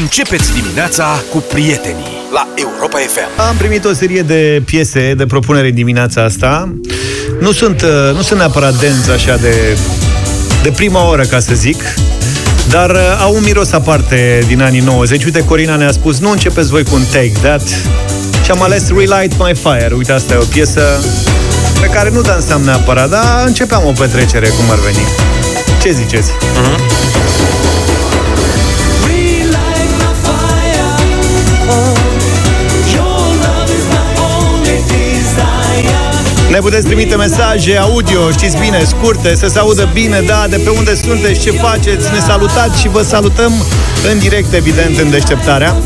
Începeți dimineața cu prietenii la Europa FM. Am primit o serie de piese de propunere în dimineața asta. Nu sunt, uh, nu sunt neapărat denți așa de, de prima oră, ca să zic, dar uh, au un miros aparte din anii 90. Uite, Corina ne-a spus, nu începeți voi cu un Take That. Și am ales Relight My Fire. Uite, asta e o piesă pe care nu dansam neapărat, dar începeam o petrecere, cum ar veni. Ce ziceți? Uh-huh. Ne puteți trimite mesaje audio, știți bine, scurte, să se audă bine, da, de pe unde sunteți, ce faceți, ne salutați și vă salutăm în direct, evident, în deșteptarea.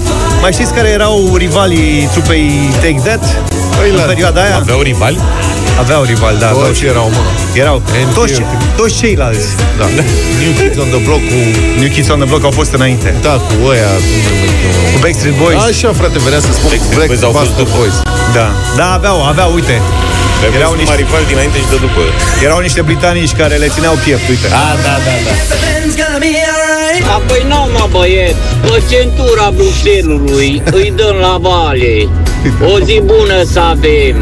Mai știți care erau rivalii trupei Take That Păi, în la- perioada aia? Aveau rivali? Aveau rival, da. aveau Toți și- erau, mă. Erau NTR. toți, toți ceilalți. Da. New Kids on the Block cu... New Kids on the Block au fost înainte. Da, cu ăia... cum se numește, Cu Backstreet Boys. Așa, frate, venea să spun Backstreet Black Boys au fost Buster după. Boys. Da. Da, aveau, aveau, uite. Erau Erau niște niște, rivali dinainte și de după. erau niște britanici care le țineau piept, uite. Ah, da, da, da. Apoi nu mă băieți, pe centura Bruxelului îi dăm la vale. O zi bună să avem.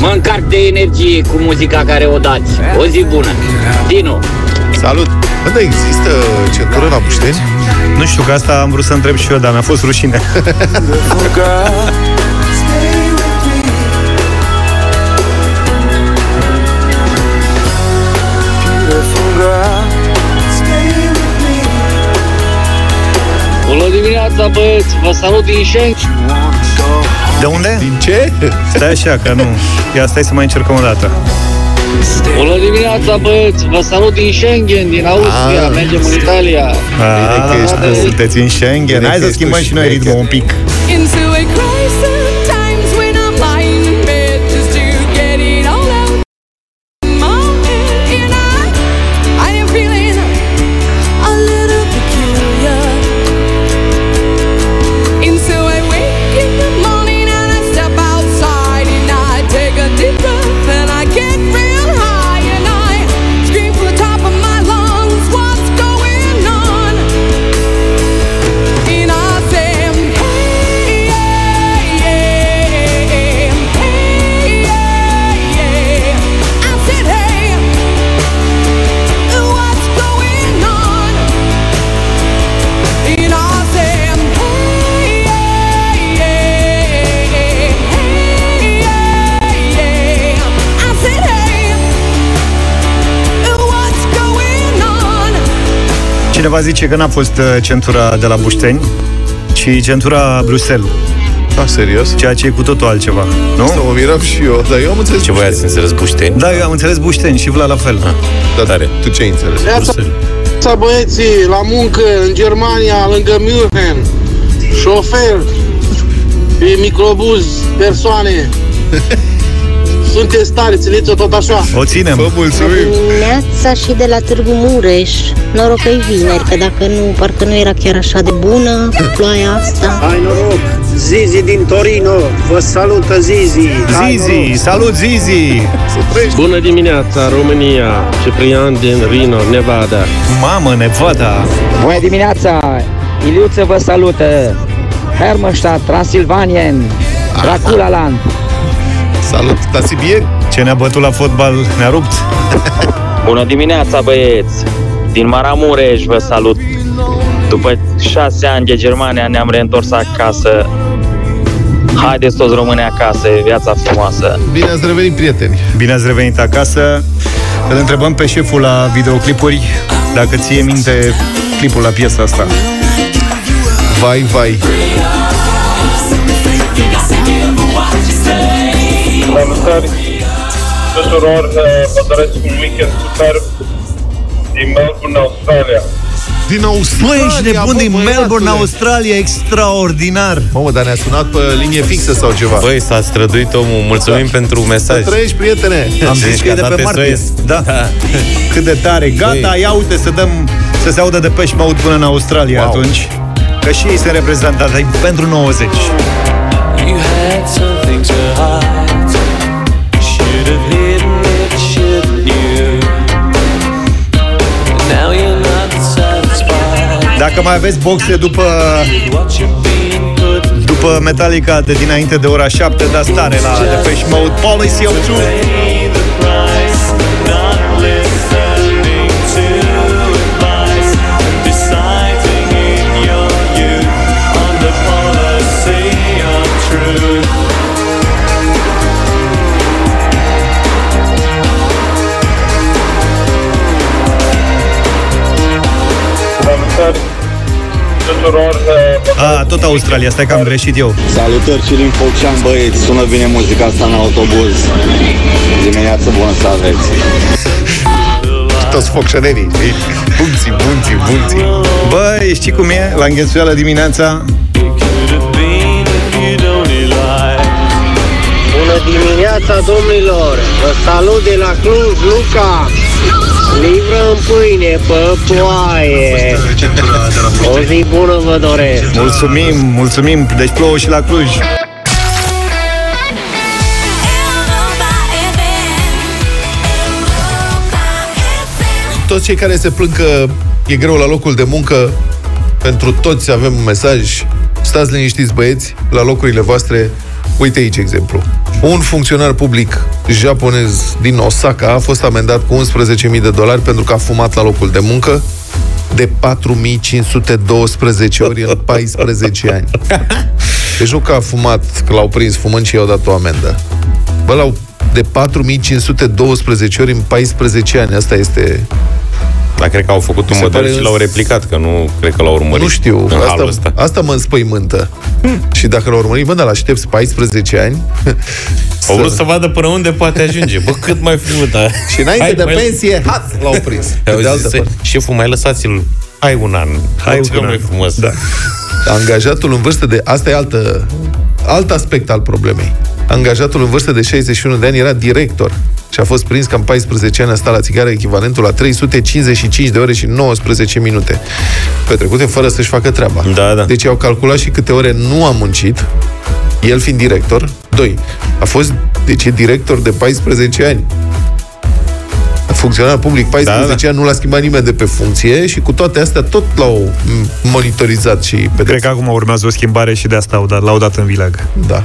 Mă încarc de energie cu muzica care o dați. O zi bună. Dinu. Salut! Bă, da, există centură la Bușteni? Nu știu, că asta am vrut să întreb și eu, dar mi-a fost rușine. dimineața băieți, vă salut din Schengen. De unde? Din ce? Stai așa, că nu. Ia stai să mai încercăm o dată. Bună dimineața băieți, vă salut din Schengen, din Austria, Ah. mergem în Italia. A, că ești- sunteți în Schengen. Bine Hai că să ești schimbăm tu și noi șmecher. ritmul un pic. into a Cineva zice că n-a fost uh, centura de la Bușteni, ci centura Bruxelles, Da, serios? ceea ce e cu totul altceva, Să nu? mă miram și eu, dar eu am înțeles Ce voiați să înțeles bușteni? Da, eu am înțeles Bușteni și Vlad la fel. Dar Tare. tu ce ai înțeles? Bruxelles. Să băieții, la muncă, în Germania, lângă München, șofer, pe microbuz, persoane. Sunteți tare, țineți-o tot așa. O ținem. Vă mulțumim! Dimineața și de la Târgu Mureș Noroc că e vineri, că dacă nu, parcă nu era chiar așa de bună Ploaia asta Hai noroc! Zizi din Torino, vă salută Zizi! Hai noroc! Zizi, salut Zizi! Bună dimineața, România! Ciprian din Reno, Nevada. Mamă, Nevada! Bună dimineața, Iliuță vă salută. Hermannstadt, Transilvanien, Draculaland. Salut, Tasibien! Ce ne-a bătut la fotbal ne-a rupt. Bună dimineața băieți, din Maramureș vă salut. După șase ani de Germania ne-am reîntors acasă. Haideți toți români acasă, e viața frumoasă. Bine ați revenit, prieteni! Bine ați revenit acasă. Îl întrebăm pe șeful la videoclipuri dacă ție minte clipul la piesa asta. Vai, vai! Salutări tuturor, vă doresc un weekend superb din Melbourne, Australia. Din Australia! Băi, ești nebun bă, din băiatule! Melbourne, Australia, extraordinar! Mamă, dar ne-a sunat pe linie fixă sau ceva. Băi, s-a străduit omul. Mulțumim Da. pentru Să mesaj. trăiești, prietene! Am Deci zis că că e de a dat pe martie. SOS. Da. Cât de tare. Gata, Băi. ia uite să dăm să se audă de pești maut până în Australia Wow. atunci. Că și ei sunt reprezentați pentru 90. You had something to hide. Dacă mai aveți boxe după după Metallica de dinainte de ora 7, dați tare la Depeche Mode Policy of Truth. A, tot Australia, stai că am greșit eu. Salutări și din Focșani, băieți, sună bine muzica asta în autobuz. Dimineață bună să aveți. Toți focșănerii, știi? Bunții, bunții, bunții. Băi, știi cum e? La înghețuială dimineața Bună dimineața, domnilor! Vă salut de la Cluj, Luca! Livrăm pâine pe ploaie! O zi bună vă doresc! Mulțumim, mulțumim Deci plouă și la Cluj Toți cei care se plâng că e greu la locul de muncă, pentru toți avem un mesaj. Stați liniștiți, băieți, la locurile voastre. Uite aici exemplu. Un funcționar public japonez din Osaka a fost amendat cu 11.000 de dolari pentru că a fumat la locul de muncă de 4.512 ori în 14 ani. Deci nu că a fumat, că l-au prins fumând și i-au dat o amendă. Bă, l-au de 4.512 ori în 14 ani. Asta este... Dar cred că au făcut un se model pare și l-au îns- replicat, că nu cred că l-au urmărit Nu știu, în halul asta, ăsta. asta mă înspăimântă. Și dacă l-au urmărit, bă, dar l-aștepți 14 ani. Au vrut să vadă până unde poate ajunge. Bă, cât mai fumut, da? Și înainte Hai, de mai- pensie, hat, l-au prins. Au Pe de altă zis, parte. șeful, mai lăsați-l Hai un an. Hai Hai un an. mai frumos. Da. Angajatul în vârstă de... Asta e altă, alt aspect al problemei. Angajatul în vârstă de 61 de ani era director și a fost prins că în 14 ani a stat la țigară echivalentul la 355 de ore și 19 minute petrecute fără să-și facă treaba. Da, da. Deci au calculat și câte ore nu a muncit, el fiind director. 2. A fost, deci e director de 14 ani. Funcționar public 14 Da, da. ani, nu l-a schimbat nimeni de pe funcție și cu toate astea tot l-au m, monitorizat și pedepsit. Cred că acum urmează o schimbare și de asta au dat, l-au dat în vileag Da.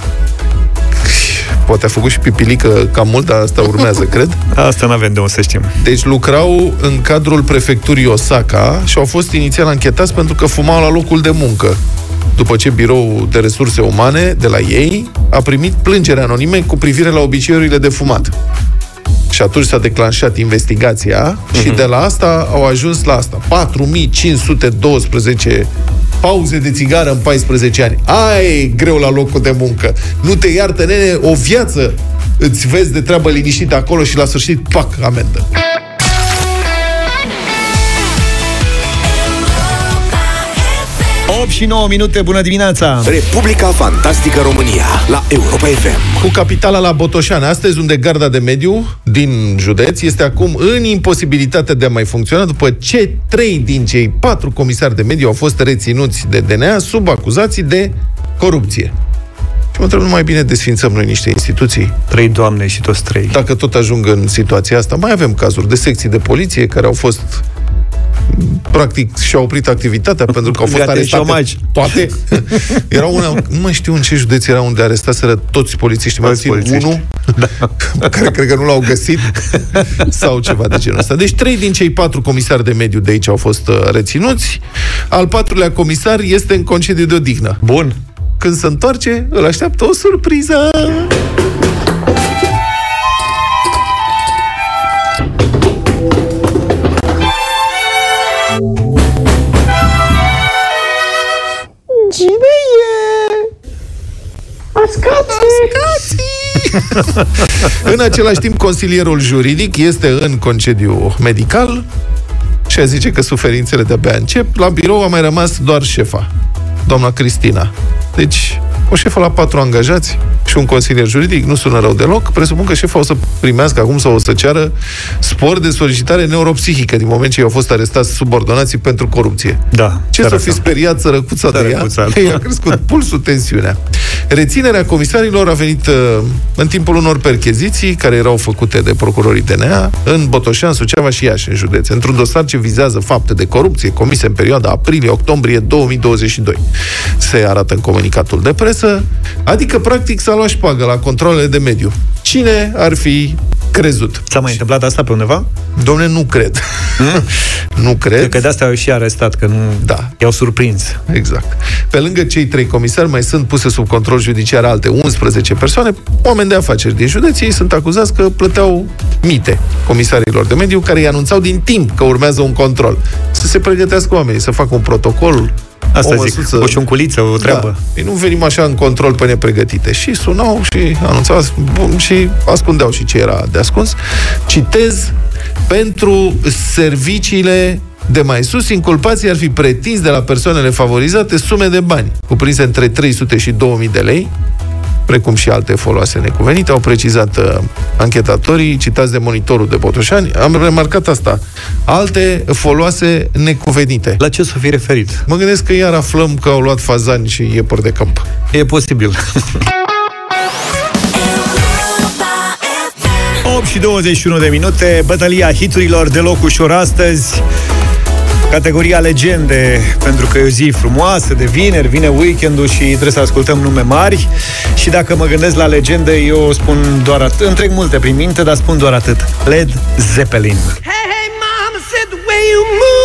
Poate a făcut și pipilică cam mult, dar asta urmează, cred. Asta n-avem de unde să știm Deci lucrau în cadrul prefecturii Osaka și au fost inițial anchetați pentru că fumau la locul de muncă. După ce biroul de resurse umane de la ei a primit plângere anonime cu privire la obiceiurile de fumat. Și atunci s-a declanșat investigația și de la asta au ajuns la asta. 4512 pauze de țigară în 14 ani. Ai greu la locul de muncă. Nu te iartă, nene, o viață îți vezi de treabă liniștită acolo și la sfârșit, pac, amendă. Opt și 9 minute, bună dimineața! Republica Fantastică România la Europa FM. Cu capitala la Botoșani. Astăzi, unde garda de mediu din județ este acum în imposibilitate de a mai funcționa după ce trei din cei patru comisari de mediu au fost reținuți de DNA sub acuzații de corupție. Și mă întreb, nu mai bine desfințăm noi niște instituții? Trei doamne și toți trei. Dacă tot ajung în situația asta, mai avem cazuri de secții de poliție care au fost practic și-au oprit activitatea pentru că au fost Gata, în arestate șomaj. toate. Era una, nu mai știu în ce județ era unde arestaseră toți polițiștii, mai Toți puțin polițiști. unul, da. care cred că nu l-au găsit sau ceva de genul ăsta. Deci trei din cei patru comisari de mediu de aici au fost uh, reținuți. Al patrulea comisar este în concediu de odihnă. Bun. Când se întoarce, îl așteaptă o surpriză. În același timp, consilierul juridic este în concediu medical și a zice că suferințele de-abia încep. La birou a mai rămas doar șefa, doamna Cristina. Deci, o șefă la patru angajați și un consilier juridic, nu sună rău deloc. Presupun că șefa o să primească acum sau o să ceară spor de solicitare neuropsihică din moment ce i-au fost arestați subordonații pentru corupție. Da. Ce să săraca. fi speriat sărăcuța de ea? Sărăcuța. I-a crescut pulsul, tensiunea. Reținerea comisarilor a venit uh, în timpul unor percheziții care erau făcute de procurorii DNA în Botoșan, Suceava și Iași, în județ, într-un dosar ce vizează fapte de corupție comise în perioada aprilie-octombrie 2022. Se arată în comunicatul de presă, adică practic s-a luat șpagă la controlele de mediu. Cine ar fi crezut? S-a mai întâmplat asta pe undeva? Domne, nu cred. nu cred. Cred că de asta au și arestat, că nu Da. i-au surprins. Exact. Pe lângă cei trei comisari, mai sunt puse sub control judiciar alte 11 persoane, oameni de afaceri din județ. Ei sunt acuzați că plăteau mite comisarilor de mediu care îi anunțau din timp că urmează un control. Să se pregătească oamenii, să facă un protocol, Asta o zic, măsuță. o șunculiță, o treabă. Da. Ei nu venim așa în control pe nepregătite. Și sunau și anunțau bun, și ascundeau și ce era de ascuns. Citez, pentru serviciile de mai sus, inculpații ar fi pretins de la persoanele favorizate sume de bani, cuprinse între 300 și 2000 de lei, precum și alte foloase necuvenite, au precizat uh, anchetatorii, citați de monitorul de Botoșani. Am remarcat asta. Alte foloase necuvenite. La ce să fi referit? Mă gândesc că iar aflăm că au luat fazani și iepuri de câmp. E posibil. 8 și 21 de minute, bătălia hiturilor deloc ușor astăzi. Categoria legende, pentru că e o zi frumoasă de vineri, vine weekendul și trebuie să ascultăm nume mari. Și dacă mă gândesc la legende, eu spun doar atât. Îmi trec multe prin minte, dar spun doar atât. Led Zeppelin. Hey, hey, mama said the way you move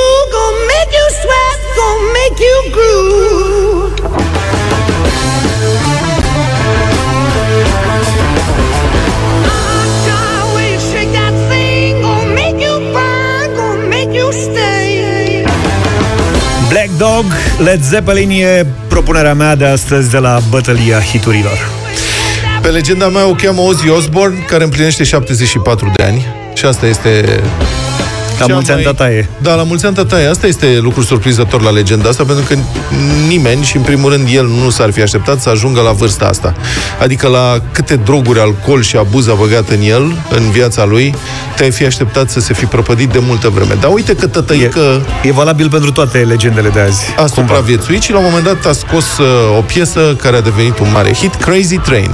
Dog, Led Zeppelin e propunerea mea de astăzi de la bătălia hiturilor. Pe legenda mea o cheamă Ozzy Osbourne, care împlinește 74 de ani. Și asta este... La cea mulți ani, tataie. Da, la mulți ani tataie. Asta este lucru surprinzător la legenda asta, pentru că nimeni, și în primul rând el, nu s-ar fi așteptat să ajungă la vârsta asta. Adică la câte droguri, alcool și abuz a băgat în el, în viața lui, te-ai fi așteptat să se fi prăpădit de multă vreme. Dar uite că tătăică E valabil pentru toate legendele de azi. a supraviețuit și la un moment dat a scos uh, o piesă care a devenit un mare hit, Crazy Train.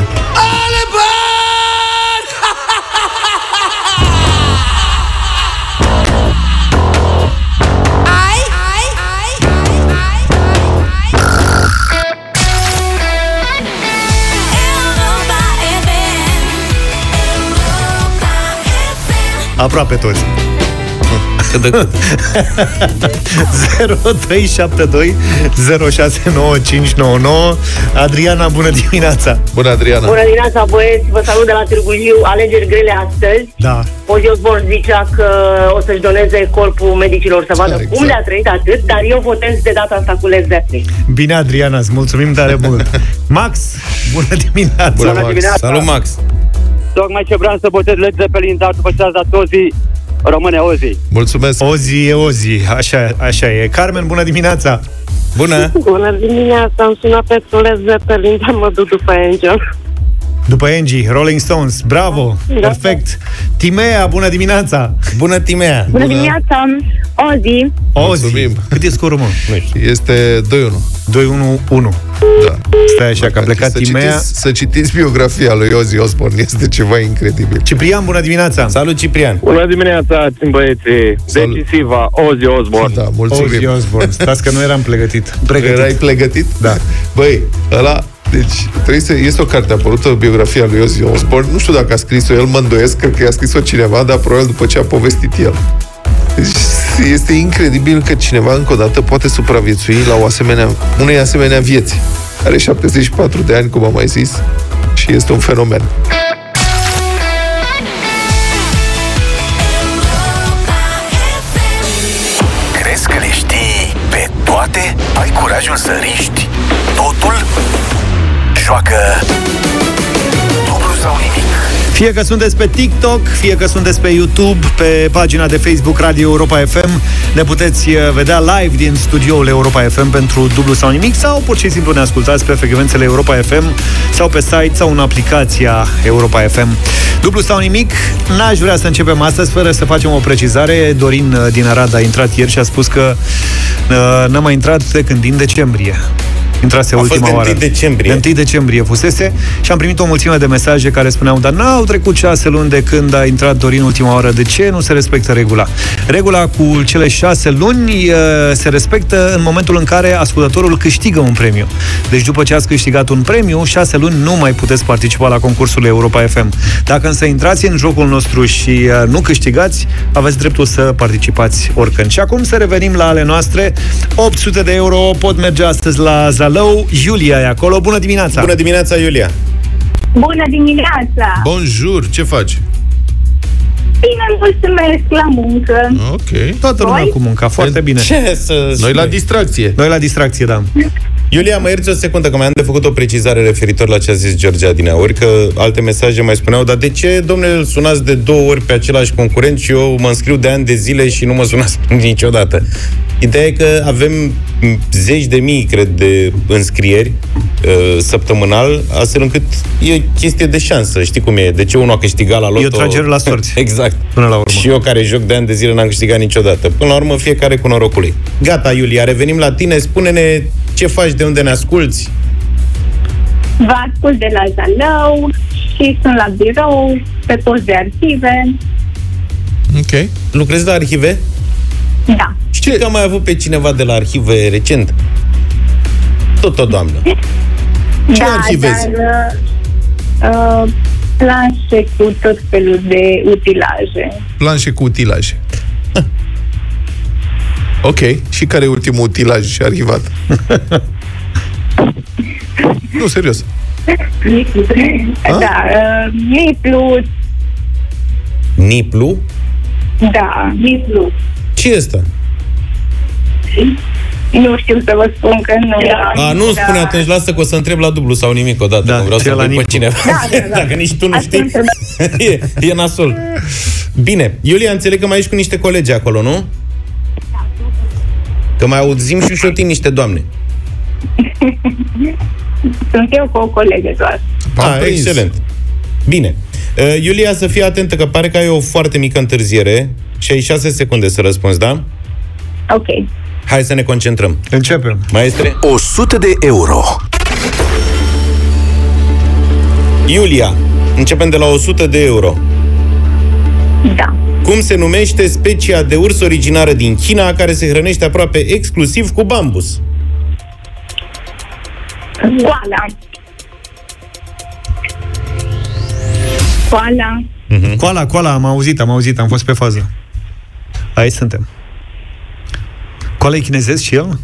Aproape toți. Cât de cât. 0372 069599 Adriana, bună dimineața! Bună, Adriana! Bună dimineața, băieți! Vă salut de la Târgu Jiu. Alegeri grele astăzi. Da. Ozzy Osbourne zicea că o să-și doneze corpul medicilor să vadă Da, exact. cum le-a trăit atât, dar eu votez de data asta cu Led Zeppelin. Bine, Adriana, îți mulțumim tare mult! Max, bună dimineața! Bună, Max. Salut, Max! Tocmai ce vreau să botez Led Zeppelin, dar după ce ați dat Ozzy, rămâne Ozzy. Mulțumesc! Ozi e Ozi, așa, așa e. Carmen, bună dimineața! Bună! Bună dimineața, am sunat pe Led Zeppelin, dar mă duc după Angel. După Angie, Rolling Stones, bravo! Da. Perfect! Timea, bună dimineața! Bună, Timea! Bună dimineața, Ozzy. Ozi! Mulțumim. Cât e scorul, mă? Nu știu. Este 2-1. 2-1-1. Da. Stai așa, că a plecat să Timea. Citiți, să citiți biografia lui Ozzy Osbourne, este ceva incredibil. Ciprian, bună dimineața! Salut, Ciprian! Bună dimineața, țin băieții. Salut. Decisiva, Ozzy Osbourne. Da, mulțumim. Ozi Osbourne. Stați că nu eram pregătit. Pregătit. Erai pregătit? Da. Băi, ăla, deci, trebuie să, este o carte apărută, biografia lui Ozzy Osbourne, nu știu dacă a scris-o el, mă îndoiesc, cred că a scris-o cineva, dar probabil după ce a povestit el. Deci, este incredibil că cineva încă o dată poate supraviețui la o asemenea, unei asemenea vieți. Are 74 de ani, cum am mai zis, și este un fenomen. Crezi că le știi pe toate? Ai curajul să riști totul? Joacă dublu sau nimic. Fie că sunteți pe TikTok, fie că sunteți pe YouTube, pe pagina de Facebook Radio Europa FM, ne puteți uh, vedea live din studioul Europa FM pentru dublu sau nimic sau pur și simplu ne ascultați pe frecvențele Europa FM sau pe site sau în aplicația Europa FM. Dublu sau nimic, n-aș vrea să începem astăzi fără să facem o precizare. Dorin uh, din Arad a intrat ieri și a spus că uh, n-a mai intrat de când din decembrie. Intrase A fost ultima de 1 oară. decembrie. De 1 decembrie fusese și am primit o mulțime de mesaje care spuneau, dar n-au trecut șase luni de când a intrat Dorin ultima oară, de ce nu se respectă regula? Regula cu cele șase luni uh, se respectă în momentul în care ascultătorul câștigă un premiu. Deci după ce ați câștigat un premiu, șase luni nu mai puteți participa la concursul Europa FM. Dacă însă intrați în jocul nostru și uh, nu câștigați, aveți dreptul să participați oricând. Și acum să revenim la ale noastre. 800 de euro pot merge astăzi la Zalău. Iulia e acolo. Bună dimineața! Bună dimineața, Iulia! Bună dimineața! Bonjour, ce faci? Bine, mulțumesc la muncă. Ok. Toată lumea Voi? cu munca, foarte bine. Ce să... Noi la distracție. Noi la distracție, da. Iulia, mă ierți o secundă, că mai am de făcut o precizare referitor la ce a zis George Adineauri, că alte mesaje mai spuneau, dar de ce, domnule, îl sunați de două ori pe același concurent și eu mă înscriu de ani de zile și nu mă sunați niciodată? Ideea e că avem m, zeci de mii, cred, de înscrieri uh, săptămânal, astfel încât e chestie de șansă. Știi cum e? De ce unul a câștigat la loto? E o tragere la sorți. exact. Până la urmă. Și eu care joc de ani de zile n-am câștigat niciodată. Până la urmă, fiecare cu norocul lui. Gata, Iulia, revenim la tine. Spune-ne ce faci, de unde ne asculți. Vă ascult de la Zalău și sunt la birou, pe post de arhive. Ok. Lucrezi la arhive? Da. Știi că am mai avut pe cineva de la arhive recent? Tot o doamnă. Ce da, arhivezi? Dar, uh, uh, planșe cu tot felul de utilaje. Planșe cu utilaje. Ok. Și care e ultimul utilaj arhivat? nu, serios. da, uh, Niplu, Niplu? da, Niplu. Ce e ăsta? Nu știu să vă spun că nu. A, nu da. spune atunci, lasă că o să întreb la dublu sau nimic odată, Da, nu vreau ce să la întreb pe Niplu. cineva. Da, da, da. Dacă nici tu nu știi, Atunci, e, e nasol. Bine, Iulia, înțeleg că mai ești cu niște colegi acolo, nu? Că mai auzim și șotim niște doamne. Sunt eu cu o colegă doar. Am Ah, prins. excelent. Bine. Uh, Iulia, să fii atentă că pare că ai o foarte mică întârziere și ai 6 secunde să răspunzi, da? Ok. Hai să ne concentrăm. Începem. Maestre? 100 de euro. Iulia, începem de la 100 de euro. Da. Cum se numește specia de urs originară din China care se hrănește aproape exclusiv cu bambus? Goala. Goala. Mm-hmm. Coala, coala, am auzit, am auzit, am fost pe fază. Aici suntem. Coala e chinezesc și el?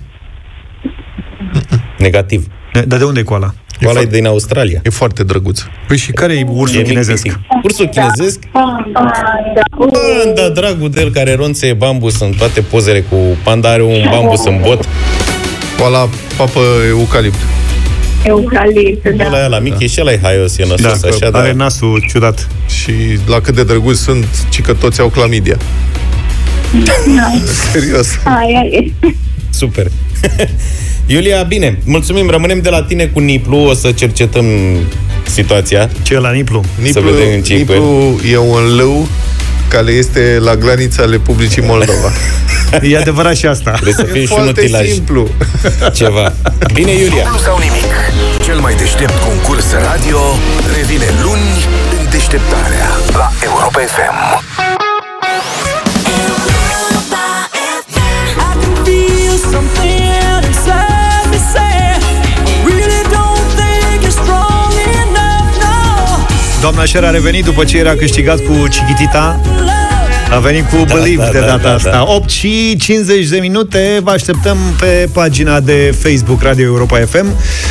Negativ. Dar de unde e coala? Coala e din Australia. E foarte drăguț. Păi și care e ursul E mic chinezesc? pitic. Ursul chinezesc? Panda, dragul de el care ronțe bambus în toate pozele cu panda are un bambus în bot. Coala papă eucalipt. Eucalipt, da. Ăla e la mic, e și ăla e haios, e Da, năsos, că așa, are dar... nasul ciudat. Și la cât de drăguț sunt, ci că toți au clamidia. Serios. Aia e. Super. Iulia, bine, mulțumim, rămânem de la tine cu Niplu, o să cercetăm situația. Ce e la Niplu? Niplu, Să vedem ce e cu Niplu e un lău care este la granița Republicii Moldova. E adevărat și asta. Trebuie să fie e și un foarte utilaj. simplu. Ceva. Bine, Iulia. Dublu sau nimic. Cel mai deștept concurs radio revine luni în deșteptarea la Europa FM. I can feel something inside me say I really don't think you're strong enough, no. Doamna Șer a revenit după ce era câștigat cu Chiquitita. A venit cu Da, Believe da, de da, data da, asta. da. 8 și 50 de minute. Vă așteptăm pe pagina de Facebook Radio Europa FM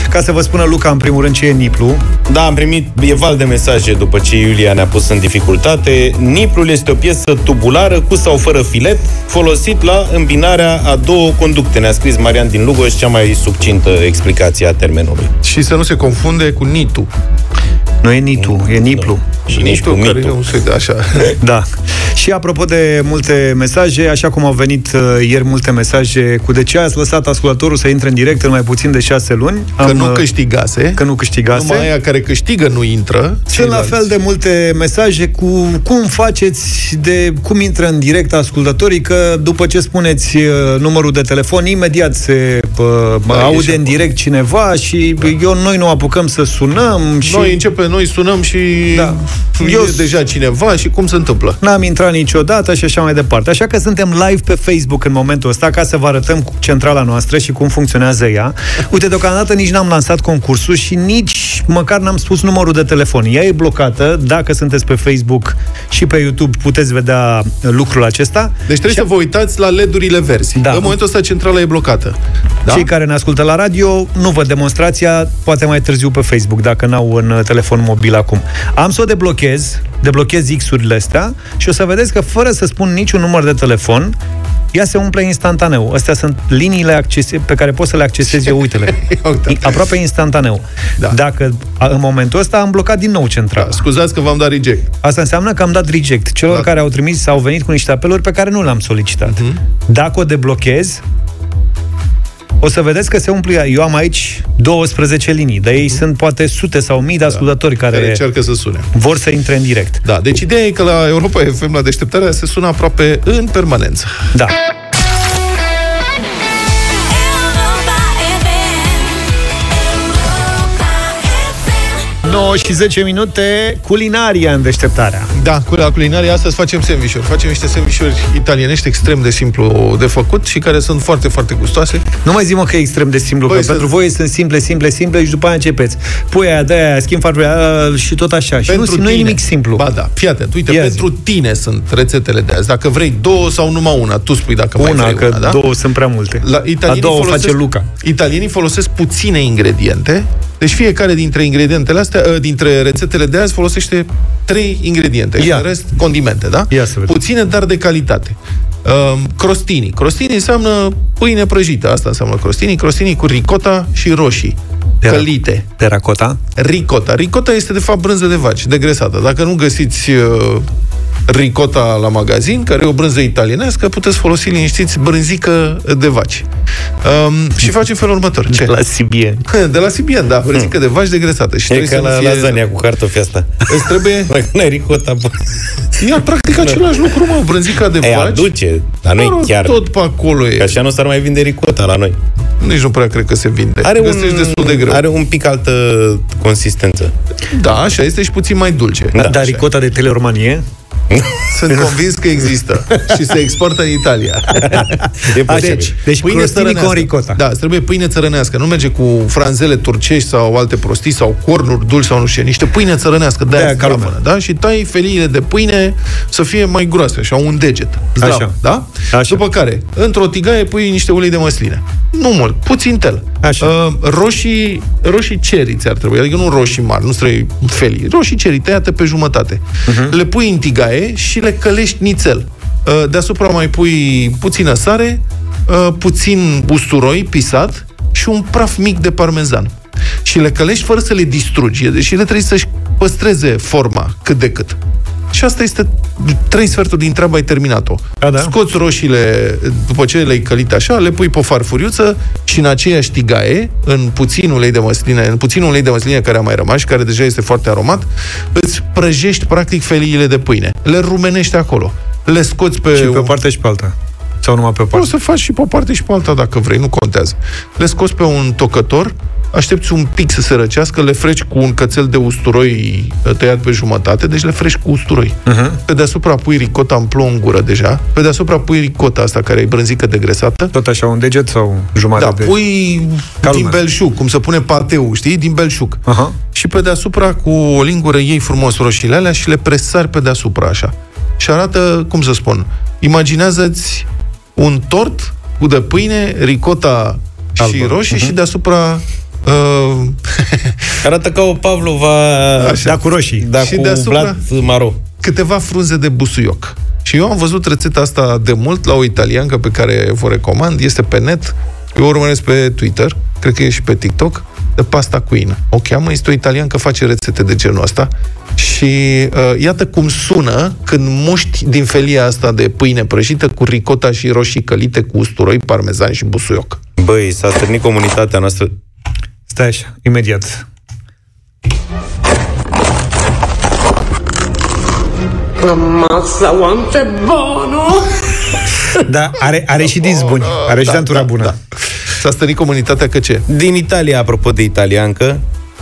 ca să vă spună Luca în primul rând ce e Niplu. Da, am primit e val de mesaje după ce Iulia ne-a pus în dificultate. Niplul este o piesă tubulară cu sau fără filet, folosit la îmbinarea a două conducte. Ne-a scris Marian din Lugoj cea mai succintă explicație a termenului. Și să nu se confunde cu nitu. Nu e Nitu, e Niplu. Și nici cu care e mitul. un soi de așa. Da. Și apropo de multe mesaje, așa cum au venit uh, ieri multe mesaje cu de ce ați lăsat ascultătorul să intre în direct în mai puțin de șase luni. Că nu uh, câștigase. Că nu câștigase. Numai aia care câștigă nu intră. Sunt la fel de multe mesaje cu cum faceți, de cum intră în direct ascultătorii, că după ce spuneți uh, numărul de telefon, imediat se uh, Da, aude ieși în direct cineva și eu, noi nu apucăm să sunăm și Noi începem, noi sunăm și Da. eu Eu- e deja cineva și cum se întâmplă. n-am intrat niciodată și așa mai departe. Așa că suntem live pe Facebook în momentul ăsta ca să vă arătăm cu centrala noastră și cum funcționează ea. Uite, deocamdată nici n-am lansat concursul și nici măcar n-am spus numărul de telefon. Ea e blocată. Dacă sunteți pe Facebook și pe YouTube puteți vedea lucrul acesta. Deci trebuie să vă uitați la LED-urile verzi. Da. În momentul ăsta centrala e blocată. Da? Cei care ne ascultă la radio nu văd demonstrația, poate mai târziu pe Facebook, dacă n-au un uh, telefon mobil acum. Am să o deblochez, deblochez X-urile astea și o să vedeți că fără să spun niciun număr de telefon, ea se umple instantaneu. Astea sunt liniile accese- pe care pot să le accesez eu, uite-le. Aproape instantaneu. Da. Dacă a- în momentul ăsta am blocat din nou centrala. Da, scuzați că v-am dat reject. Asta înseamnă că am dat reject celor Da. care au trimis sau au venit cu niște apeluri pe care nu le-am solicitat. Mhm. Dacă o deblochez, o să vedeți că se umple ea. Eu am aici 12 linii, dar ei sunt poate sute sau mii de ascultători care, Mhm. Da. Care încearcă să sune. vor să intre în direct. Da, deci ideea e că la Europa FM, la deșteptarea, se sună aproape în permanență. Da. 9 și 10 minute, culinaria în deșteptarea. Da, cu la culinaria astăzi facem sandvișuri. Facem niște sandvișuri italienești extrem de simplu de făcut și care sunt foarte, foarte gustoase. Nu mai zi mă că e extrem de simplu, Băi, că să- pentru voi sunt simple, simple, simple și după aia începeți. Pui aia de aia, schimb farfuria aia și tot așa. Și nu, nu e nimic simplu. Ba da, fii atent. Uite, Ia zi. pentru tine sunt rețetele de azi. Dacă vrei două sau numai una, tu spui dacă mai Una, vrei că una, da? două sunt prea multe. La La italienii două folosesc, face Luca. Italienii folosesc puține ingrediente, deci fiecare dintre ingredientele astea, ă, dintre rețetele de azi folosește trei ingrediente și Ia. în rest condimente, da? Ia să vedem. Puține, dar de calitate. Um, crostini. Crostini înseamnă pâine prăjită, asta înseamnă crostini. Crostini cu ricota și roșii. Tera- Călite. Teracota? Ricota. Ricota este de fapt brânză de vaci, degresată. Dacă nu găsiți uh, ricota la magazin, care e o brânză italienească, puteți folosi liniștiți brânzică de vaci. Um, și facem felul următor. Ce? De la Sibien. De la Sibien, da, brânzică de vaci degresată. Și E trebuie ca să la nu fie... lasagna cu cartofi asta. Îți trebuie... Dacă n-ai ricota, bă. Ia, practic același lucru, mă, brânzica de E, vaci. aduce, dar nu Mă rog, e chiar. Tot pe acolo e. Că așa nu s-ar mai vinde ricota la noi. Nici nu prea cred că se vinde. Are un, Găsești destul de greu. are un pic altă consistență. Da, așa este și puțin mai dulce. Da, Da, Dar așa. ricota de teleromanie? Sunt convins că există și se exportă în Italia. E Așa, posibil. deci, deci Pâine crostini țărănească. con ricota. Da, îți trebuie pâine țărănească. Nu merge cu franzele turcești sau alte prostii sau cornuri dulci sau nu știu, ce. niște pâine țărănească, de De-aia aia ca lumea. zdravănă, da? Și tai feliile de pâine să fie mai groase, așa, un deget. Zdrav, Așa. da? Așa. După care, într-o tigaie pui niște ulei de măsline. Nu mult, puțin tel. Așa. Uh, roșii, roșii ceri ți-ar trebui, adică nu roșii mari, nu trebuie felii. Roșii ceri tăiate pe jumătate. Mhm. Le pui în tigaie și le călești nițel. Uh, deasupra mai pui puțină sare, uh, puțin usturoi pisat și un praf mic de parmezan. Și le călești fără să le distrugi, deși le trebuie să-și păstreze forma cât de cât. Și asta este trei sferturi din treaba, ai terminat-o. Da, da. Scoți roșiile, după ce le-ai călit așa, le pui pe o farfuriuță și în aceeași tigaie, în puțin ulei de măsline, în puțin ulei de măsline care a mai rămas și care deja este foarte aromat, îți prăjești practic feliile de pâine. Le rumenești acolo. Le scoți pe... Și pe o un- parte și pe alta. Sau numai pe o Poți parte. să faci și pe o parte și pe alta dacă vrei, nu contează. Le scoți pe un tocător, aștepți un pic să se răcească, le freci cu un cățel de usturoi uh, tăiat pe jumătate, deci le freci cu usturoi. Uh-huh. Pe deasupra pui ricota în plou în gură deja, pe deasupra pui ricota asta care e brânzică degresată, Tot așa, un deget sau jumătate da, de... pui Ca din lumea. belșug, cum se pune pateu, știi? Din belșug. Aha. Și pe deasupra, cu o lingură, iei frumos roșiile alea și le presari pe deasupra, așa. Și arată, cum să spun, imaginează-ți un tort cu de pâine, ricota și Albă. roșii Mhm. și deasupra uh, Arată ca o pavlova Așa. Da, cu roșii. da, Și cu deasupra- blat maro. câteva frunze de busuioc. Și eu am văzut rețeta asta de mult la o italiancă pe care vă recomand, este pe net, eu o urmăresc pe Twitter, cred că e și pe TikTok, de pasta cuină. O cheamă, este o italiancă, face rețete de genul ăsta și uh, iată cum sună când muști din felia asta de pâine prăjită cu ricota și roșii călite cu usturoi, parmezan și busuioc. Băi, s-a strânit comunitatea noastră. Stai așa, imediat. Massa quanto è buono! Da, are, are și dinți buni. Are și Da, dantura da, bună. da. S-a stănit comunitatea că ce? Din Italia, apropo de italiancă,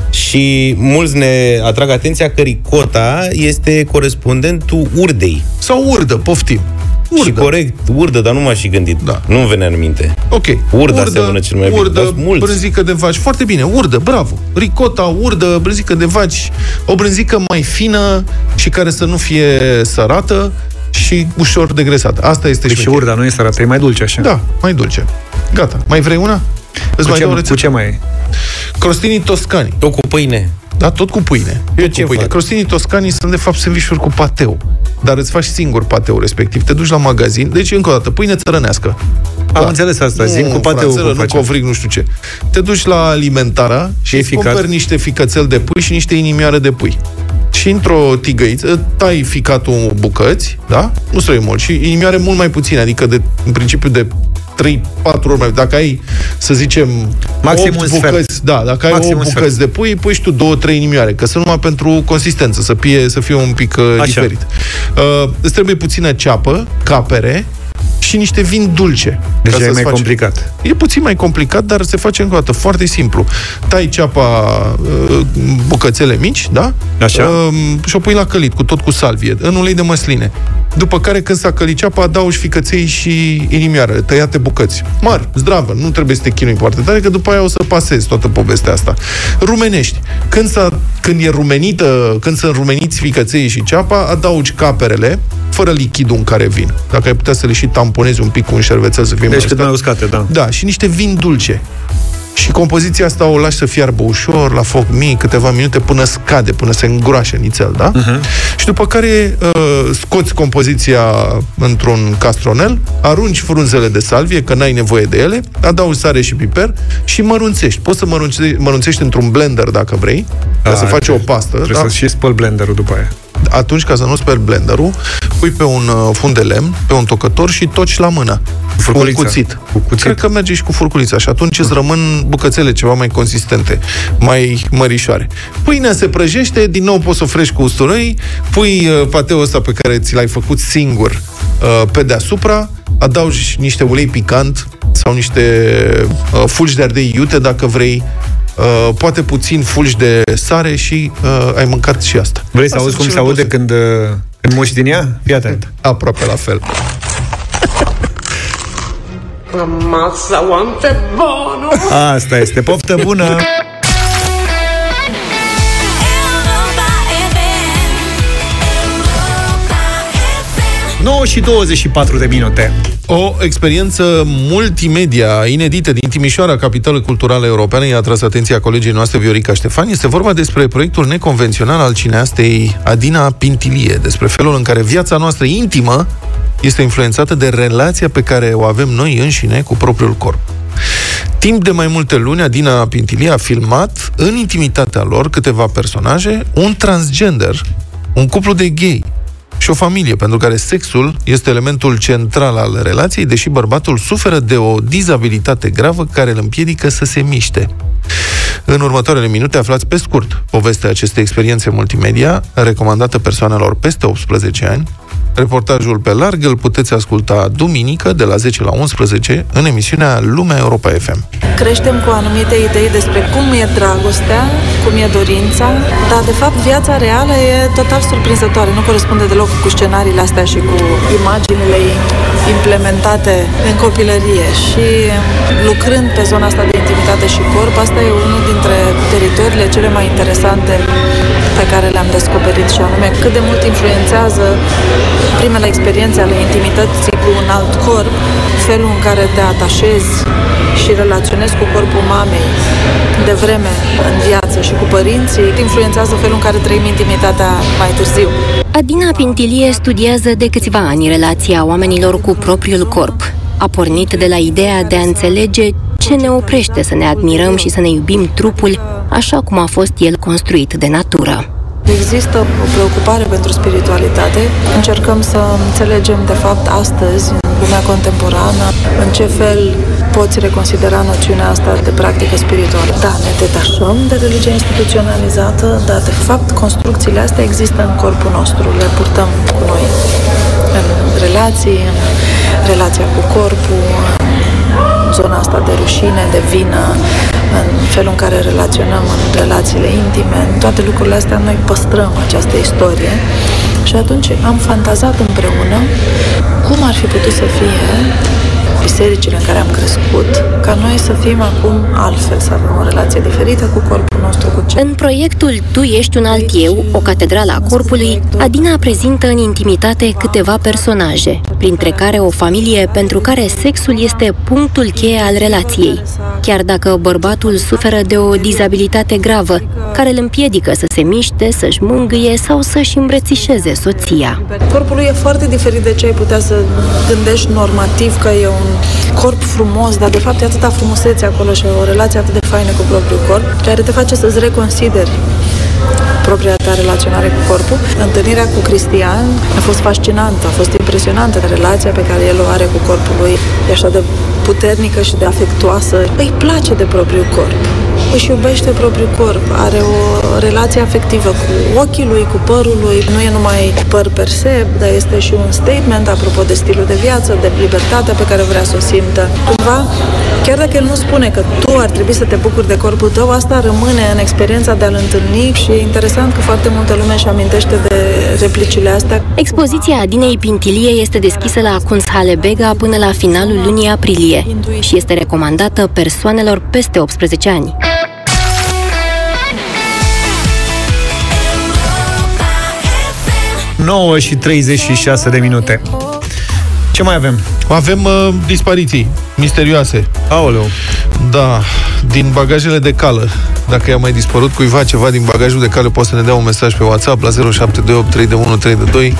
și mulți ne atrag atenția că ricota este corespondentul urdei. Sau urdă, poftim. Urdă. Și corect, urdă, dar nu m-aș fi gândit. Da. Nu îmi venea în minte. Ok. Urdă seamănă cel mai bine, Urdă, dar mulți. brânzică de vaci. Foarte bine, urdă, bravo. Ricota, urdă, brânzică de vaci. O brânzică mai fină și care să nu fie sărată și ușor degresată. Asta este Deci și urda nu e sărată, e mai dulce așa. Da, mai dulce. Gata. Mai vrei una? Îți Cu mai ce, dau o cu rețetă? ce mai e? Crostinii toscani. Tot cu pâine. Da, tot cu pâine. Eu Tot ce cu pâine. fac? Crostinii toscani sunt de fapt sandvișuri cu pateu. Dar îți faci singur pateu respectiv. Te duci la magazin. Deci, încă o dată, pâine țărănească. Am înțeles asta, zic cu pateu franțelă, cum nu facem. covrig, nu știu ce. Te duci la alimentara și E îți ficat. cumperi niște ficățel de pui și niște inimioare de pui. Și într-o tigăiță tai ficatul în bucăți, da? Nu trebuie mult. Și inimioare mult mai puține, adică de, în principiu de 3-4 ori mai Dacă ai, să zicem, Maxim 8 un sfert. bucăți, da, dacă ai Maxim 8 un bucăți sfert. de pui, pui și tu 2-3 inimioare, că sunt numai pentru consistență, să fie, să fie un pic uh, Așa. diferit. Uh, îți trebuie puțină ceapă, capere și niște vin dulce. Deci ca e să-ți mai faci- complicat. E puțin mai complicat, dar se face încă o dată foarte simplu. Tai ceapa uh, bucățele mici, da? Așa. Uh, și o pui la călit, cu tot cu salvie, în ulei de măsline. După care, când s-a călit ceapa, adaugi ficăței și inimioare, tăiate bucăți. Mari, zdravă, nu trebuie să te chinui foarte tare, că după aia o să pasezi toată povestea asta. Rumenești. Când, s-a, când e rumenită, când sunt rumeniți ficăței și ceapa, adaugi caperele, fără lichidul în care vin. Dacă ai putea să le și tamponezi un pic cu un șervețel să fie Deci mai cât mai uscate, da. da, și niște vin dulce. Și compoziția asta o lași să fiarbă ușor, la foc mic, câteva minute, până scade, până se îngroașă nițel, da? Uh-huh. Și după care uh, scoți compoziția într-un castronel, arunci frunzele de salvie, că n-ai nevoie de ele, adaugi sare și piper și mărunțești. Poți să mărunțești, mărunțești într-un blender dacă vrei, ca Da, să faci o trebuie- pastă. Trebuie da? să și spăl blenderul după aia. Atunci, ca să nu speli blenderul, pui pe un uh, fund de lemn, pe un tocător și toci la mână. Cu un furculița. cuțit. Cu cuțit. Cred că merge și cu furculița și atunci îți rămân bucățele ceva mai consistente, mai mărișoare. Pâinea se prăjește, din nou poți să o frești cu usturoi, pui uh, pateul ăsta pe care ți l-ai făcut singur uh, pe deasupra, adaugi niște ulei picant sau niște uh, fulgi de ardei iute dacă vrei, uh, poate puțin fulgi de sare și uh, ai mâncat și asta. Vrei să Asta auzi cum sunt se cele aude două când, uh, când muși din ea? Fii atent. Aproape la fel. Ammazza quanto è buono! Asta este. Poftă bună! 9 și 24 de minute. O experiență multimedia inedită din Timișoara, capitală culturală europeană, i-a atras atenția colegii noastre Viorica Ștefan. Este vorba despre proiectul neconvențional al cineastei Adina Pintilie, despre felul în care viața noastră intimă este influențată de relația pe care o avem noi înșine cu propriul corp. Timp de mai multe luni, Adina Pintilie a filmat în intimitatea lor câteva personaje, un transgender, un cuplu de gay și o familie, pentru care sexul este elementul central al relației, deși bărbatul suferă de o dizabilitate gravă care îl împiedică să se miște. În următoarele minute aflați pe scurt povestea acestei experiențe multimedia, recomandată persoanelor peste 18 ani. Reportajul pe larg îl puteți asculta duminică de la 10 la 11 în emisiunea Lumea Europa FM. Creștem cu anumite idei despre cum e dragostea, cum e dorința, dar de fapt viața reală e total surprinzătoare, nu corespunde deloc cu scenariile astea și cu imaginile implementate în copilărie și lucrând pe zona asta de intimitate și corp, asta e unul dintre teritoriile cele mai interesante pe care le-am descoperit și anume cât de mult influențează primele experiențe ale intimității cu un alt corp, felul în care te atașezi și relaționezi cu corpul mamei de vreme în viață și cu părinții, influențează felul în care trăim intimitatea mai târziu. Adina Pintilie studiază de câțiva ani relația oamenilor cu propriul corp. a pornit de la ideea de a înțelege ce ne oprește să ne admirăm și să ne iubim trupul așa cum a fost el construit de natură. Există o preocupare pentru spiritualitate. Încercăm să înțelegem, de fapt, astăzi, în lumea contemporană, în ce fel poți reconsidera noțiunea asta de practică spirituală. Da, ne detașăm de religia instituționalizată, dar, de fapt, construcțiile astea există în corpul nostru, le purtăm cu noi în relații, în relația cu corpul, în zona asta de rușine, de vină, în felul în care relaționăm în relațiile intime, în toate lucrurile astea noi păstrăm această istorie. Și atunci am fantazat împreună cum ar fi putut să fie bisericile în care am crescut, ca noi să fim acum altfel, să avem o relație diferită cu corpul nostru, cu ce... În proiectul Tu ești un alt eu, o catedrală a corpului, Adina prezintă în intimitate câteva personaje, printre care o familie pentru care sexul este punctul cheie al relației, chiar dacă bărbatul suferă de o dizabilitate gravă, care îl împiedică să se miște, să-și mângâie sau să-și îmbrățișeze soția. Corpul lui e foarte diferit de ce ai putea să gândești normativ că e un corp frumos, dar de fapt e atâta frumusețe acolo și o relație atât de faină cu propriul corp, care te face să-ți reconsideri propria ta relaționare cu corpul. Întâlnirea cu Cristian a fost fascinantă, a fost impresionantă. Relația pe care el o are cu corpul lui e așa de puternică și de afectuoasă. Îi place de propriul corp își iubește propriul corp, are o relație afectivă cu ochii lui, cu părul lui. Nu e numai păr per se, dar este și un statement apropo de stilul de viață, de libertatea pe care vrea să o simtă. Cumva, chiar dacă el nu spune că tu ar trebui să te bucuri de corpul tău, asta rămâne în experiența de a-l întâlni și e interesant că foarte multă lume își amintește de replicile astea. Expoziția Adinei Pintilie este deschisă la Kunsthalle Bega până la finalul lunii aprilie și este recomandată persoanelor peste 18 ani. Nouă și 36 de minute. Ce mai avem? Avem uh, dispariții misterioase. Aoleu. Da, din bagajele de cală. Dacă i-a mai dispărut cuiva ceva din bagajul de cală, poate să ne dea un mesaj pe WhatsApp la 0728 321 322.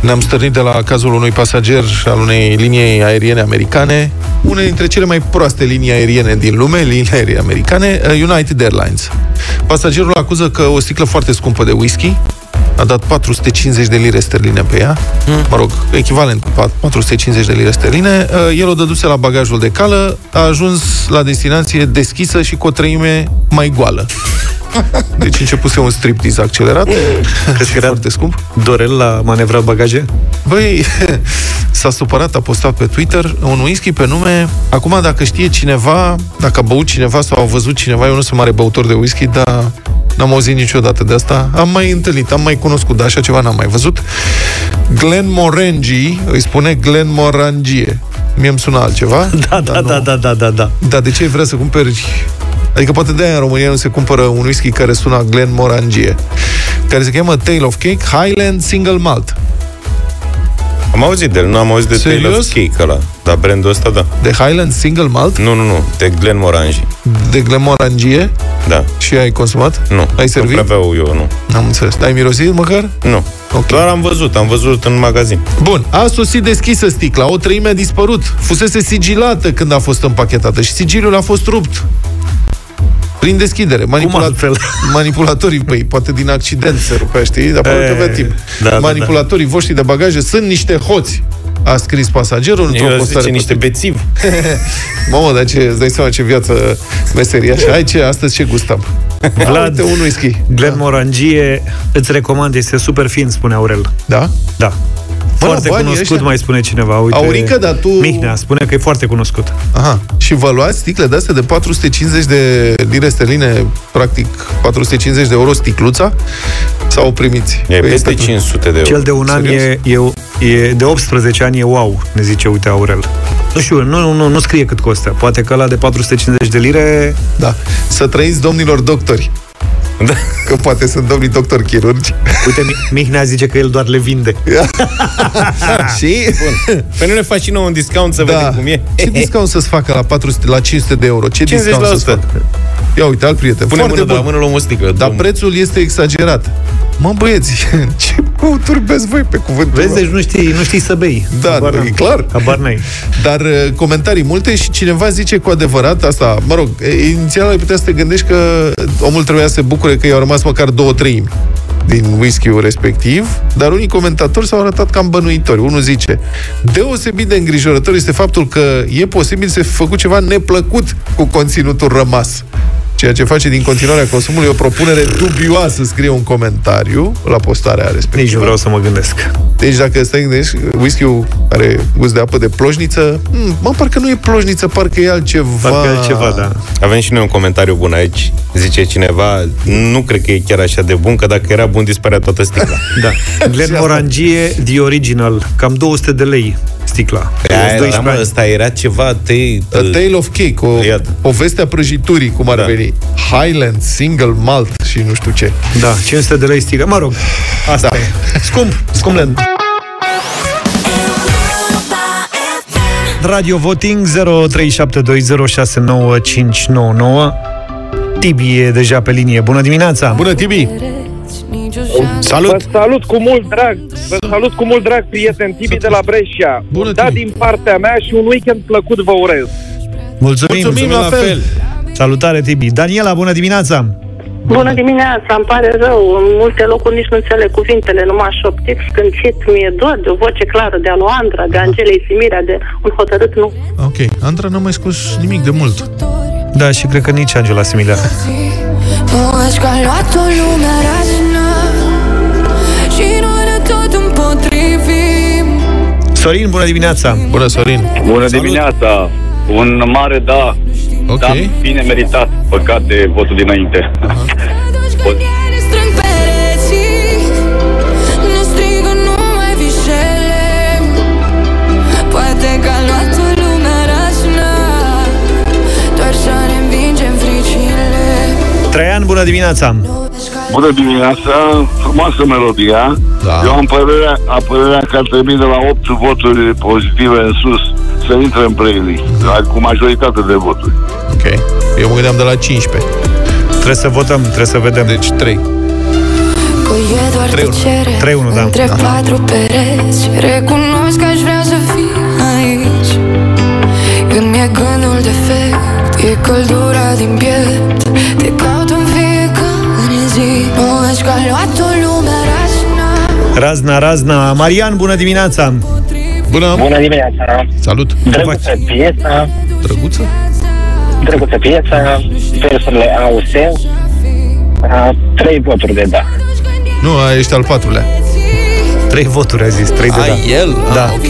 Ne-am stărnit de la cazul unui pasager al unei linii aeriene americane, una dintre cele mai proaste linii aeriene din lume, linii aeriene americane, uh, United Airlines. Pasagerul acuză că o sticlă foarte scumpă de whisky a dat 450 de lire sterline pe ea, mă rog, echivalent cu 450 de lire sterline, Uh, el o dăduse la bagajul de cală, a ajuns la destinație deschisă și cu o treime mai goală. Deci începuse un striptease accelerat. Crezi că era foarte scump? Dorel la manevra bagaje? Băi, s-a supărat, a postat pe Twitter un whisky pe nume. Acum, dacă știe cineva, dacă a băut cineva sau a văzut cineva, eu nu sunt mare băutor de whisky, dar n-am auzit niciodată de asta. Am mai întâlnit, am mai cunoscut, dar așa ceva n-am mai văzut. Glen Morangi, îi spune Glen Morangie. Mie îmi sună altceva. Da, da, da, da, da, da, da. Dar de ce vrea să cumperi... Adică poate de aia în România nu se cumpără un whisky care sună Glen Morangie, care se cheamă Tale of Cake Highland Single Malt. Am auzit de el, nu am auzit de Taylor Serios? Cake ăla. Dar brandul ăsta, da. De Highland Single Malt? Nu, nu, nu. De Glen Morangi. De Glen Morangie? Da. Și ai consumat? Nu. Ai servit? Nu prea beau eu, nu. N-am înțeles. Ai mirosit măcar? Nu. Okay. Doar am văzut, am văzut în magazin. Bun, a sosit deschisă sticla, o treime a dispărut. Fusese sigilată când a fost împachetată și sigiliul a fost rupt. Prin deschidere. Manipula- altfel? Manipulatorii, păi, poate din accident se rupea, știi? Dar poate E, avea timp. da, da, Manipulatorii voștri de bagaje sunt niște hoți. A scris pasagerul într-o Eu postare. zice pe niște bețivi. Mamă, dar ce, îți dai seama ce viață meseriașă. Hai, ce, astăzi ce gustam? Vlad, Uite, un whisky. Glen Morangie, îți recomand, este super fin, spune Aurel. Da? Da. Foarte banii cunoscut, ăștia- mai spune cineva. Uite, Aurică, dar tu- Mihnea spune că e foarte cunoscut. Aha. Și vă luați sticle de astea de 450 de lire sterline, practic 450 de euro sticluța? Sau o primiți? E Păi peste este- 500 de euro. Cel de un an Serios? e, e, e, de 18 ani e wow, ne zice, uite, Aurel. Nu știu, nu, nu, nu, nu scrie cât costă. Poate că la de 450 de lire... Da. Să trăiți domnilor doctori. Da. Că poate sunt domnii doctori chirurgi. Uite, Mi- Mihnea zice că el doar le vinde. și? Bun. Păi nu ne faci și nouă un discount să Da. vedem cum e? Ce discount să-ți facă la 400, la 500 de euro? Ce 50%. discount să-ți facă? Ia uite, alt prieten. Pune Foarte mână de la bun. mână, luăm o sticlă. Dar Bun. prețul este exagerat. Mă, băieți, ce Cu turbezi voi pe cuvântul Vezi, meu. deci nu știi, nu știi să bei. Da, Habar da, n-am. e clar. Habar n-ai. Dar uh, comentarii multe și cineva zice cu adevărat asta, mă rog, e, inițial ai putea să te gândești că omul trebuia să se bucure că i-au rămas măcar două treimi din whisky-ul respectiv, dar unii comentatori s-au arătat cam bănuitori. Unul zice, deosebit de îngrijorător este faptul că e posibil să fi făcut ceva neplăcut cu conținutul rămas. Ceea ce face din continuarea consumului o propunere dubioasă, scrie un comentariu la postarea respectivă. Nici nu vreau să mă gândesc. Deci dacă stai gândești, whisky-ul are gust de apă de plojniță, mm, mă, parcă nu e plojniță, parcă e altceva. Parcă e altceva, da. Avem și noi un comentariu bun aici. Zice cineva, nu cred că e chiar așa de bun, că dacă era bun, dispărea toată sticla. Da. Glenmorangie The Original, cam 200 de lei sticla. Aia, 12 da, mă, ani. ăsta era ceva... Te, A Tale of Cake, o Iată. povestea prăjiturii, cum ar Da. veni. Highland, Single Malt și nu știu ce. Da, 500 de lei sticla. Mă rog, asta Da. e. Scump, scump lent. Radio Voting 0372069599 Tibi e deja pe linie. Bună dimineața! Bună, Tibi! Salut! Vă salut cu mult drag, vă salut cu mult drag, prieten Tibi de la Brescia. Bună, da Tibi. din partea mea și un weekend plăcut vă urez. Mulțumim, Mulțumim, la fel. Salutare, Tibi. Daniela, bună dimineața! Bună dimineața, îmi pare rău. În multe locuri nici nu înțeleg cuvintele, numai șoptit, scâncit, mi-e dor de o voce clară de a lui Andra, de Angelei Simirea, de un hotărât nu. Ok, Andra n-a mai scos nimic de mult. Da, și cred că nici Angela Similea. Sorin, bună dimineața! Bună, Sorin! Bună dimineața! Un mare da. Ok. Da, bine meritat. Păcate, votul dinainte. Pot- Ne strâng pereții Ne strigă numai vișele Poate că a luat-o lumea raționă Doar să ne învingem fricile Traian, bună dimineața! Bună dimineața, frumoasă melodia. Da. Eu am părerea, am părerea că ar trebui de la 8 voturi pozitive în sus să intre în playlist, da. cu majoritate de voturi. Ok. Eu mă gândeam de la 15. Trebuie să votăm, trebuie să vedem. Deci 3. Că e doar 3-1. tăcere 3-1, da. Între Da. patru pereți Recunosc că aș vrea să fii aici Când mi-e gândul defect E căldura din piept Te caut în fiecare zi Nu vezi că a luat-o lumea razna Razna, razna. Marian, bună dimineața! Bună! Bună dimineața! Salut! Drăguță piesa, Drăguță? drăguță piesa, versurile au sens, a, trei voturi de da. Nu, a, ești al patrulea. Trei voturi a zis, trei de A, da. el? Da. Ah, ok.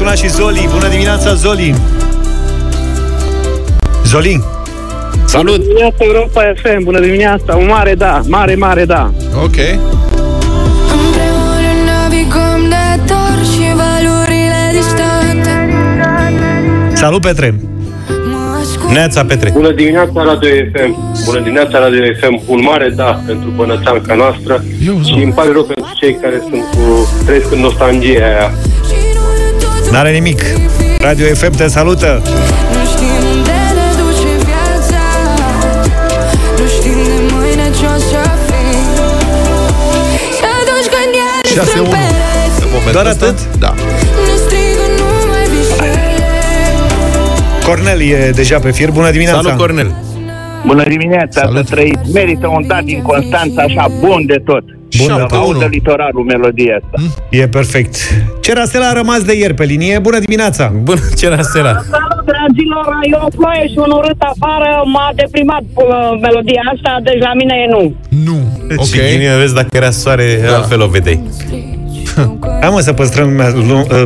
Sunat și Zoli. Bună dimineața, Zoli! Zoli! Salut! Bună dimineața, Europa FM, bună dimineața, un mare da, mare, mare da. Ok. Împreună navigăm de dor și valurile distante Salut, Petre! Neața, Petre. Bună dimineața, Radio FM. Bună dimineața, Radio FM. Un mare da pentru bănățanca noastră. și îmi pare rău pentru cei care sunt cu, trăiesc în nostalgia aia. N-are nimic. Radio FM te salută! Nu știm unde ne duce viața Nu știm de mâine ce o să fim Și atunci când ea ne 6-1. strâng pereți În momentul Doar ăsta? atât? Da. Ne strigă numai vișele Cornel e deja pe fir. Bună dimineața! Salut, Cornel! Bună dimineața, să trăiți. Merită un dat din Constanța așa bun de tot. Bun Să de tot. audă litoralul melodia asta. E perfect. Ce Rastela a rămas de ieri pe linie? Bună dimineața! Bună, ce Rastela? Salut, dragilor! Eu o ploaie și un urât afară m-a deprimat uh, melodia asta, deci la mine e nu. Nu. Ok. Și ghinie, vezi, dacă era soare, da. altfel o vedeai. Hai mă să păstrăm uh, uh,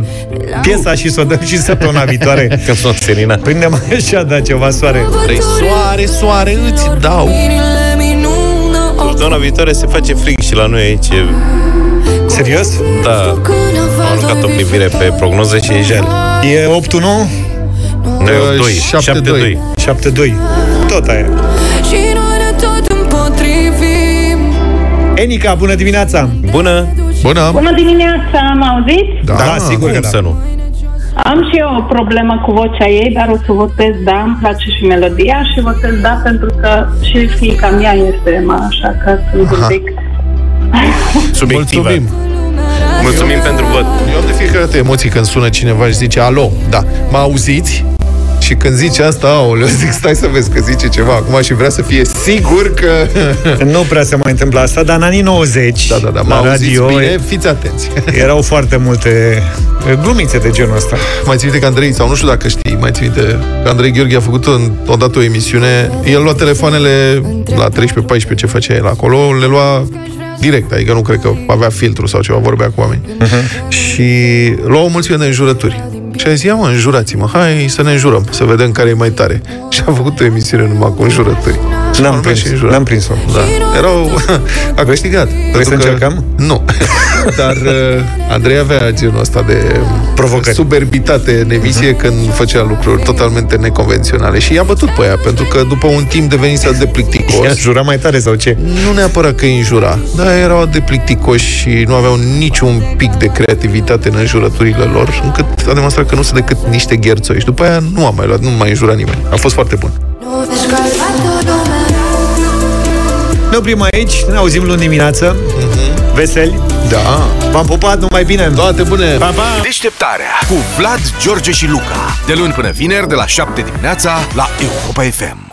piesa și să o dăm și săptămâna viitoare. Când sunt serina. Prinde mai așa, da, ceva soare. Vrei soare, soare, îți dau. Inile minună Săptămâna viitoare se face frig și la noi aici. e- Serios? Da. Am aruncat o privire pe prognoze și e jale. E 8-1? Nu, e 2. 7-2. 7-2. 7-2. Tot aia. Și noi ne tot împotrivim Enica, bună dimineața! Bună! Bună! Bună dimineața, am auzit? Da, sigur că da. să nu. Am și eu o problemă cu vocea ei, dar o să votez da, îmi place și melodia și votez da pentru că și fiica mea este ma, așa că sunt un Aha. pic... Subiectivă. Mulțumim. Mulțumim pentru vot. Eu am de fiecare dată emoții când sună cineva și zice alo, da, mă auziți? Și când zice asta, aoleu, zic, stai să vezi că zice ceva acum și vrea să fie sigur că... Nu prea se mai întâmplă asta, dar în anii 90, Da, da, da, mă la auziți radio, bine, fiți atenți. erau foarte multe eh, glumițe de genul ăsta. Mai ții minte că Andrei, sau nu știu dacă știi, mai ții minte că Andrei Gheorghe a făcut în, odată o emisiune, el lua telefoanele la 13-14 ce făcea el acolo, le lua direct, adică nu cred că avea filtru sau ceva, vorbea cu oameni. Uh-huh. Și lua o mulțime de înjurături. Și a zis, ia mă, înjurați-mă, hai să ne înjurăm, să vedem care e mai tare. Și a făcut o emisiune numai cu înjurături. Și N-am vorbea prins, și înjura. n-am prins-o. Da. Erau... A câștigat. Vrei să încercăm? Nu. Dar uh, Andrei avea genul ăsta de Provocări. suberbitate în emisie când făcea lucruri totalmente neconvenționale. Și i-a bătut pe ea, pentru că după un timp devenise atât de plicticos. I-a jura mai tare sau ce? Nu neapărat că îi înjura, dar erau atât de plicticoși și nu aveau niciun pic de creativitate în înjurăturile lor, încât a demonstrat că nu sunt decât niște gherțoși. Și după aia nu a mai luat, nu mai înjura nimeni. A fost foarte bun. Ne oprim aici, ne auzim luni dimineață. Veseli. Da. V-am pupat, numai bine. Toate bune. Pa, pa! Deșteptarea cu Vlad, George și Luca. De luni până vineri, de la 7 dimineața, la Europa FM.